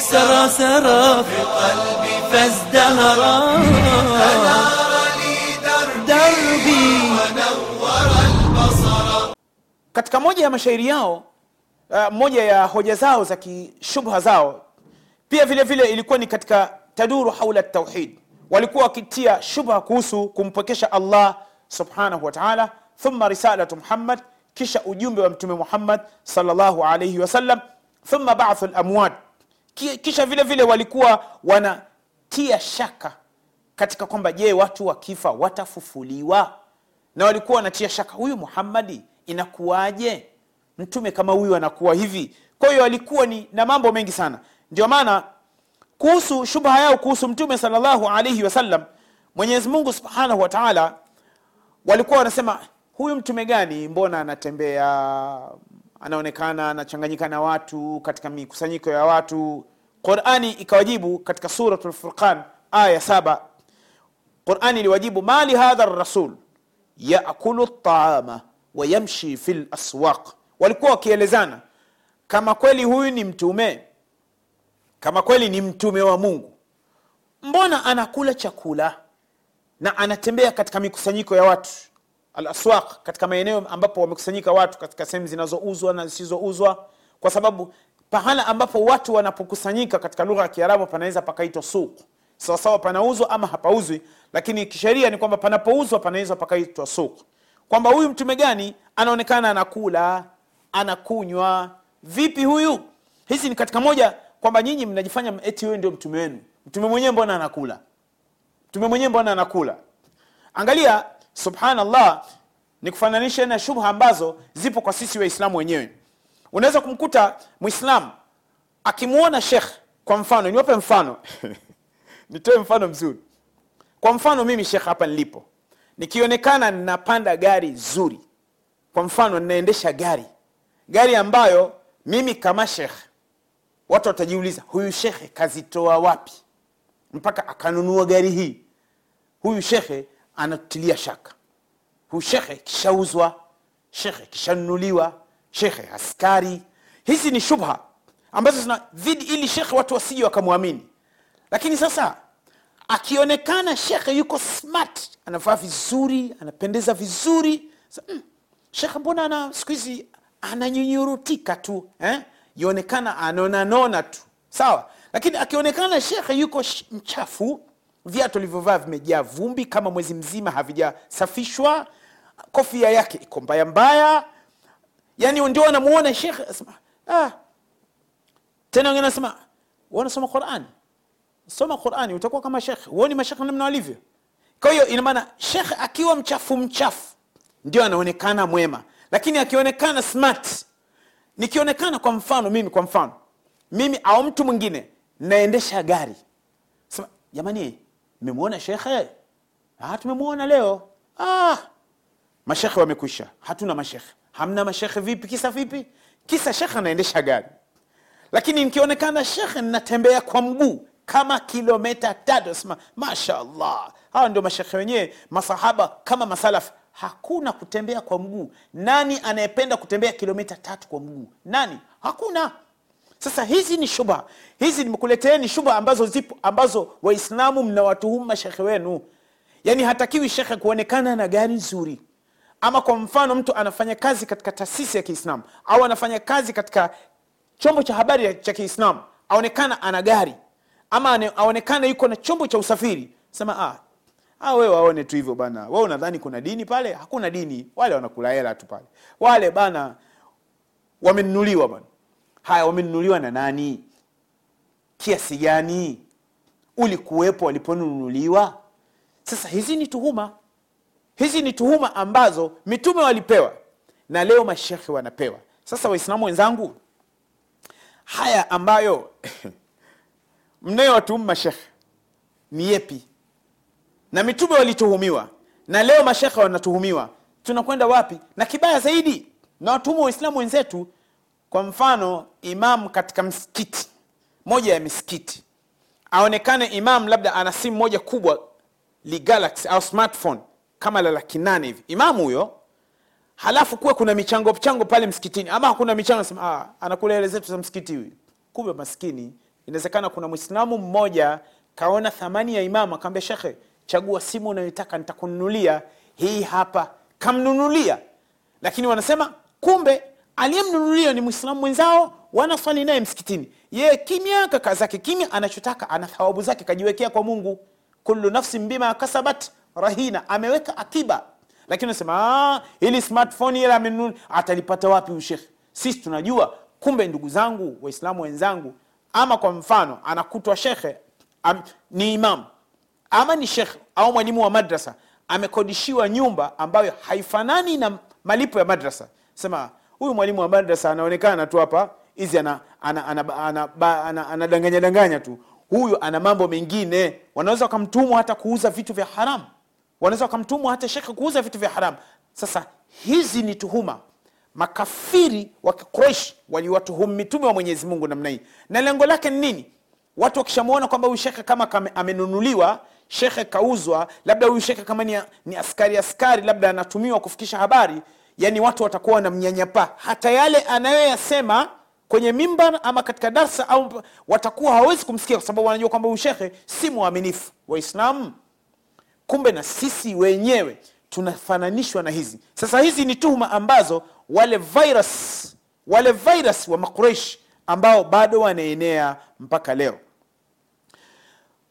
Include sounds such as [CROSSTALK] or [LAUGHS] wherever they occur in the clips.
سرى سرى في قلبي فازدهرا دربي katika moja ya mashairi yao uh, moja ya hoja zao za kishubha zao pia vile vile ilikuwa ni katika taduru haula tauhid walikuwa wakitia shubha kuhusu kumpwekesha allah subhanahu wa taala thumma risalatu muhammad kisha ujumbe wa mtume muhammad salllahu alaihi wasallam thumma bathu lamwat kisha vile vile walikuwa wanatia shaka katika kwamba je watu wakifa watafufuliwa? Na walikuwa wanatia shaka huyu muhammadi inakuwaje? Mtume kama huyu anakuwa hivi. Kwa hiyo alikuwa ni na mambo mengi sana. Ndio maana kuhusu shubha yao kuhusu mtume salllahu alaihi wasallam mwenyezi mungu subhanahu wa walikuwa wanasema huyu mtume gani? Mbona anatembea? Anaonekana anachanganyika na watu katika mikusanyiko ya watu. Qurani ikawajibu katika suratu lfurqan aya saba. Qurani iliwajibu ma lihadha rasul yakulu ltaama wayamshi fi laswaq walikuwa wakielezana kama kweli huyu ni mtume kama kweli ni mtume wa mungu mbona anakula chakula na anatembea katika mikusanyiko ya watu? Alaswaq katika maeneo ambapo wamekusanyika watu katika sehemu zinazouzwa na zisizouzwa kwa sababu pahala ambapo watu wanapokusanyika katika lugha ya kiarabu panaweza pakaitwa suq. Sawasawa panauzwa ama hapauzwi lakini kisheria ni kwamba panapouzwa panaweza pakaitwa suq. Kwamba huyu mtume gani? Anaonekana anakula anakunywa. Vipi huyu? Hizi ni katika moja kwamba nyinyi mnajifanya eti wewe ndio mtume wenu. Mtume mwenyewe mbona anakula? Mtume mwenyewe mbona anakula? Angalia subhanallah ni kufananisha na shubha ambazo zipo kwa sisi waislamu wenyewe. Unaweza kumkuta mwislam akimwona shekh kwa mfano niwape mfano. [LAUGHS] Nitoe mfano mzuri. Kwa mfano mimi shekh hapa nilipo. Nikionekana ninapanda gari zuri. Kwa mfano ninaendesha gari. Gari ambayo mimi kama shekh watu watajiuliza huyu shekhe kazitoa wapi? Mpaka akanunua gari hii. Huyu shekhe anatilia shaka. Huyu shekhe kishauzwa. Shekhe kishanunuliwa. Shekhe askari. Hizi ni shubha ambazo zina dhidi ili shekhe watu wasije wakamwamini. Lakini sasa akionekana shekhe yuko smart anavaa vizuri anapendeza vizuri so, mm, shekhe mbona ana siku hizi ananyunyurutika tu eh? Ionekana anonanona tu. Sawa? Lakini akionekana shekhe yuko mchafu viatu alivyovaa vimejaa vumbi kama mwezi mzima havijasafishwa kofia yake iko mbaya mbaya. Yani ndio anamuona shekhe asema, ah. tena wengine anasema wanasoma qurani soma qurani utakuwa kama shekhe. Huoni mashekhe namna walivyo? Kwa hiyo ina shekhe akiwa mchafu mchafu ndio anaonekana mwema. Lakini akionekana smart nikionekana kwa mfano mimi kwa mfano mimi au mtu mwingine naendesha gari. Sema jamani mmemwona shekhe? Ah, tumemwona leo. Ah, mashekhe wamekwisha. Hatuna mashekhe. Hamna mashekhe vipi? Kisa vipi? Kisa shekhe anaendesha gari. Lakini nikionekana shekhe ninatembea kwa mguu kama kilometa tatu. Sema mashallah. Hawa ndio mashekhe wenyewe masahaba kama masalaf hakuna kutembea kwa mguu. Nani anayependa kutembea kilomita tatu kwa mguu? Nani? Hakuna. Sasa hizi ni shubha hizi nimekuleteeni shubha ambazo zipo ambazo waislamu mnawatuhumu mashekhe wenu. Yaani hatakiwi shekhe kuonekana na gari nzuri. Ama kwa mfano mtu anafanya kazi katika taasisi ya kiislamu au anafanya kazi katika chombo cha habari cha kiislamu aonekana ana gari. Ama aonekana yuko na chombo cha usafiri. Sema ah, ah wewe waone tu hivyo bana. Wewe unadhani kuna dini pale? Hakuna dini. Wale wanakula hela tu pale. Wale bana wamenunuliwa bana. Haya wamenunuliwa na nani? Kiasi gani? Ulikuwepo waliponunuliwa? Sasa hizi ni tuhuma. Hizi ni tuhuma ambazo mitume walipewa na leo mashekhe wanapewa. Sasa waislamu wenzangu haya ambayo [COUGHS] mnayowatuhumu mashekhe ni yepi na mitume walituhumiwa. Na leo mashekhe wanatuhumiwa. Tunakwenda wapi? Na kibaya zaidi na watuhumu waislamu wenzetu. Kwa mfano imam katika msikiti moja ya misikiti. Aonekane imam labda ana simu moja kubwa li galaxy au smartphone kama la laki nane hivi. Imamu huyo halafu kuwe kuna michango mchango pale msikitini. Ama hakuna michango ah, anakula hela zetu za msikiti huyu. Kumbe maskini. Inawezekana kuna mwislamu mmoja kaona thamani ya imamu akaambia shekhe chagua simu unayotaka nitakununulia hii hapa. Kamnunulia. Lakini wanasema kumbe aliyemnunulia ni mwislamu mwenzao wanaswali naye msikitini. Yeye kimya kaka zake kimya anachotaka ana thawabu zake kajiwekea kwa mungu. Kullu nafsin bima kasabat rahina. Ameweka akiba. Lakini unasema "Ah, ili smartphone ile amenunua atalipata wapi ushekhe sisi tunajua kumbe ndugu zangu waislamu wenzangu ama kwa mfano anakutwa shekhe am, ni imam ama ni shekhe au mwalimu wa madrasa amekodishiwa nyumba ambayo haifanani na malipo ya madrasa. Sema huyu mwalimu wa madrasa anaonekana tu hapa hizi anadanganya ana, ana, ana, ana, ana, anadanganya danganya tu. Huyu ana mambo mengine. Wanaweza wakamtumwa hata kuuza vitu vya haramu wanaweza wakamtumwa hata shekhe kuuza vitu vya haramu sasa hizi ni tuhuma. Makafiri wa kikresh waliwatuhumu mitume wa mwenyezi mungu namna hii. Na lengo lake ni nini? Watu wakishamwona kwamba huyu shekhe kama amenunuliwa shekhe kauzwa labda huyu shekhe kama ni, ni askari askari labda anatumiwa kufikisha habari yani watu watakuwa wanamnyanyapaa hata yale anayoyasema kwenye mimbar ama katika darsa au watakuwa hawawezi kumsikia kwa sababu wanajua kwamba huyu shekhe si mwaminifu. Waislamu kumbe na sisi wenyewe tunafananishwa na hizi. Sasa hizi ni tuhuma ambazo wale virus wale virus wa makureish ambao bado wanaenea mpaka leo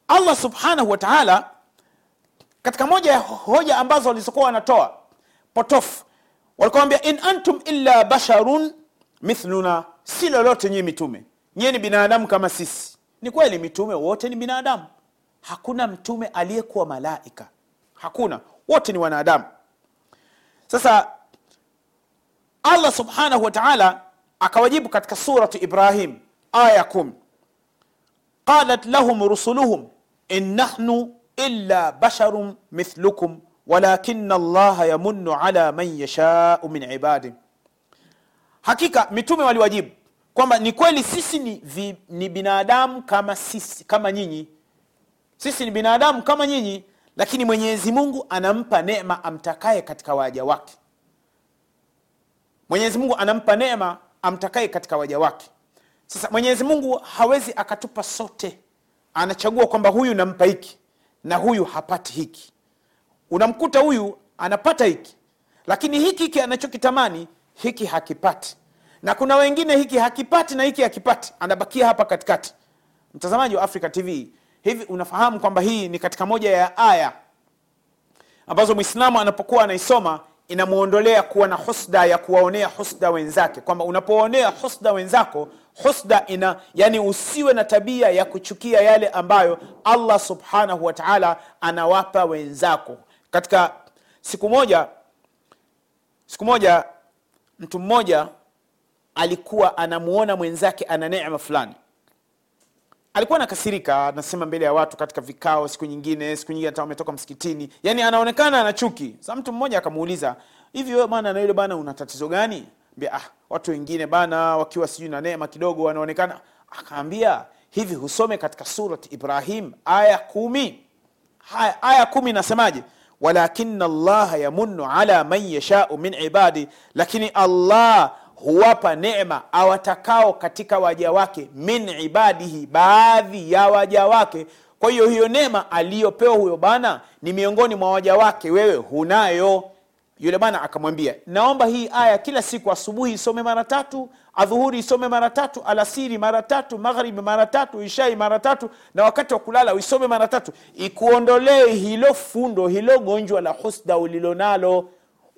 allah subhanahu wa taala katika moja ya hoja ambazo walizokuwa wanatoa potofu walikuwa in antum illa basharun mithluna si lolote nyie mitume. Nyie ni binadamu kama sisi. Ni kweli mitume wote ni binadamu. Hakuna mtume aliyekuwa malaika. Hakuna. Wote ni wanadamu. Sasa allah subhanahu wa taala akawajibu katika suratu ibrahim aya kumi. Qalat lahum rusuluhum in nahnu illa basharun mithlukum walakina allaha yamunnu ala man yashau min ibadi, hakika mitume waliwajibu kwamba ni kweli sisi ni, vi, ni binadamu kama sisi kama nyinyi. Sisi ni binadamu kama nyinyi lakini mwenyezi mungu anampa neema amtakaye katika waja wake. Mwenyezi mungu anampa neema amtakaye katika waja wake. Sasa mwenyezi mungu hawezi akatupa sote anachagua kwamba huyu nampa hiki na huyu hapati hiki. Unamkuta huyu anapata hiki lakini hiki hiki anachokitamani hiki hakipati. Na kuna wengine hiki hakipati na hiki hakipati anabakia hapa katikati. Mtazamaji wa africa tv hivi unafahamu kwamba hii ni katika moja ya aya ambazo mwislamu anapokuwa anaisoma inamwondolea kuwa na husda ya kuwaonea husda wenzake kwamba unapoonea husda wenzako husda ina yani usiwe na tabia ya kuchukia yale ambayo allah subhanahu wa taala anawapa wenzako. Katika siku moja siku moja mtu mmoja alikuwa anamuona mwenzake ana nema fulani. Alikuwa anakasirika anasema mbele ya watu katika vikao siku nyingine siku nyingine hata wametoka msikitini. Yani anaonekana ana chuki. Sa mtu mmoja akamuuliza hivi wewe na yule bana una tatizo gani? Mbia, ah, watu wengine bana wakiwa sijui na neema kidogo wanaonekana. Akaambia hivi husome katika surat ibrahim aya kumi? Haya aya kumi inasemaje? Walakina allaha yamunnu ala man yashau min ibadi. Lakini allah huwapa neema awatakao katika waja wake min ibadihi baadhi ya waja wake. Kwa hiyo hiyo neema aliyopewa huyo bana ni miongoni mwa waja wake. Wewe hunayo yule bana akamwambia naomba hii aya kila siku asubuhi isome mara tatu adhuhuri isome mara tatu alasiri mara tatu maghribi mara tatu ishai mara tatu na wakati wa kulala uisome mara tatu ikuondolee hilo fundo hilo gonjwa la husda ulilonalo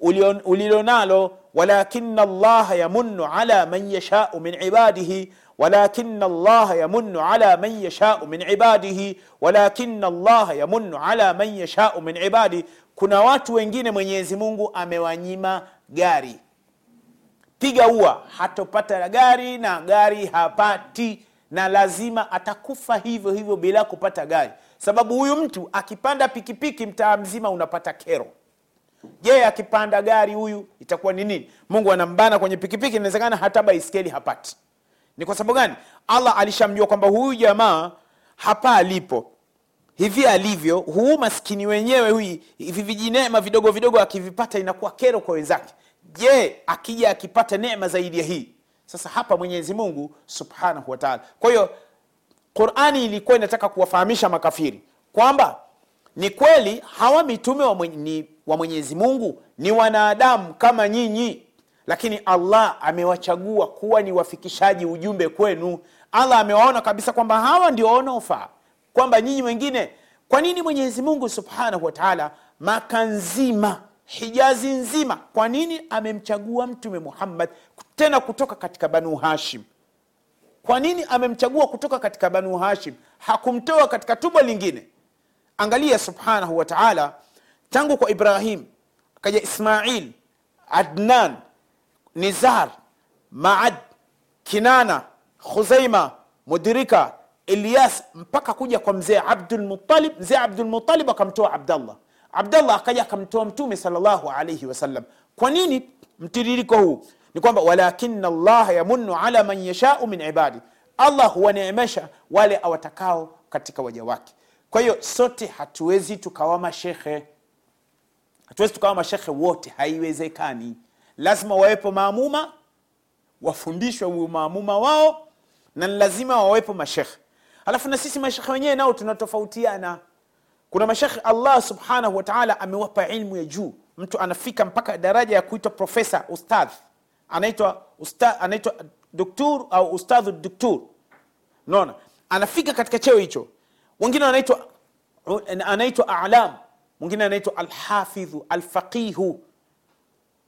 ulio- ulilonalo walakina allaha yamunnu ala man yashau min ibadihi ولكن الله يمن على من يشاء من عباده ولكن الله يمن على من يشاء من عباده kuna watu wengine mwenyezi mungu amewanyima gari. Piga ua hatopata gari na gari hapati. Na lazima atakufa hivyo hivyo bila kupata gari. Sababu huyu mtu akipanda pikipiki mtaa mzima unapata kero. Je akipanda gari huyu itakuwa ni nini? Mungu anambana kwenye pikipiki inawezekana hata baiskeli hapati. Ni kwa sababu gani? Allah alishamjua kwamba huyu jamaa hapa alipo hivi alivyo huu maskini wenyewe hui hivi vijinema vidogo vidogo akivipata inakuwa kero kwa wenzake. Je akija akipata neema zaidi ya hii? Sasa hapa mwenyezi mungu subhanahu wataala kwa hiyo qurani ilikuwa inataka kuwafahamisha makafiri kwamba ni kweli hawa mitume wa, mwenye, ni, wa mwenyezi mungu ni wanadamu kama nyinyi. Lakini allah amewachagua kuwa ni wafikishaji ujumbe kwenu. Allah amewaona kabisa kwamba hawa ndio wanaofaa kwamba nyinyi wengine kwa nini mwenyezi mungu subhanahu wataala maka nzima hijazi nzima kwa nini amemchagua mtume muhammad tena kutoka katika banu hashim? Kwa nini amemchagua kutoka katika banu hashim? Hakumtoa katika tumbo lingine. Angalia subhanahu wa taala tangu kwa ibrahim akaja ismail adnan nizar maad kinana khuzaima mudirika ilyas mpaka kuja kwa mzee abdulmutalib mzee abdulmutalib akamtoa abdallah. Abdallah akaja akamtoa mtume salllahu alaihi wasallam kwa nini mtiririko huu? Ni kwamba walakina llaha yamunu ala man yashau min ibadi. Allah huwaneemesha wale awatakao katika waja wake. Kwa hiyo sote hatuwezi tukawa mashekhe hatuwezi tukawa mashekhe wote haiwezekani. Lazima wawepo maamuma wafundishwe umaamuma wao na ni lazima wawepo mashekhe alafu na sisi mashekhe wenyewe nao tunatofautiana. Kuna mashekhe allah subhanahu wataala amewapa ilmu ya juu. Mtu anafika mpaka daraja ya kuitwa profesa ustadh. Anaitwa anaitwa doktur au ustadhu doktur naona anafika katika cheo hicho. Wengine anaitwa anaitwa alam. Mwingine anaitwa alhafidhu alfaqihu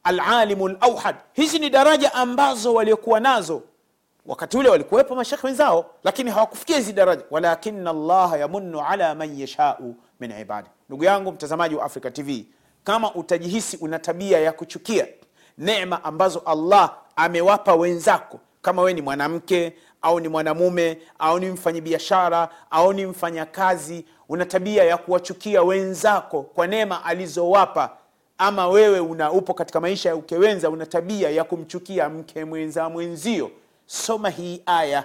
alalimu lauhad hizi ni daraja ambazo waliokuwa nazo wakati ule walikuwepo mashekhe wenzao lakini hawakufikia hizi daraja. Walakina llaha yamunu ala man yashau min ibadi. Ndugu yangu mtazamaji wa africa tv kama utajihisi una tabia ya kuchukia neema ambazo allah amewapa wenzako kama wewe ni mwanamke au ni mwanamume au ni mfanyabiashara au ni mfanyakazi una tabia ya kuwachukia wenzako kwa neema alizowapa ama wewe una upo katika maisha ya ukewenza una tabia ya kumchukia mke mwenza mwenzio soma hii aya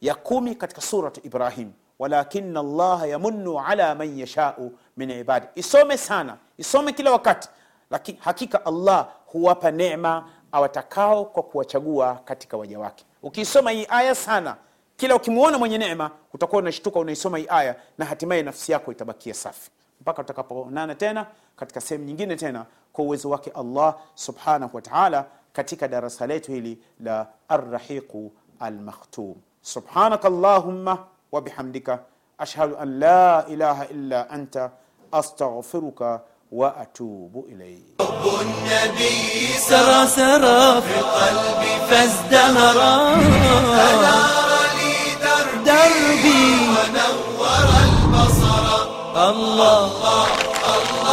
ya kumi katika surat ibrahim. Walakina allaha yamunu ala man yashau min ibadi. Isome sana isome kila wakati. Lakini hakika allah huwapa neema awatakao kwa kuwachagua katika waja wake. Ukiisoma hii aya sana kila ukimwona mwenye neema utakuwa unashtuka unaisoma hii aya na hatimaye nafsi yako itabakia safi. Mpaka tutakapoonana tena katika sehemu nyingine tena kwa uwezo wake allah subhanahu wa taala katika darasa letu hili la arrahiqu almakhtum subhanaka allahumma wabihamdika ashhadu an la ilaha illa anta astaghfiruka واتوب اليه النبي سرى سرى في قلبي فازدهرا أنار لي دربي ونور البصر الله الله الله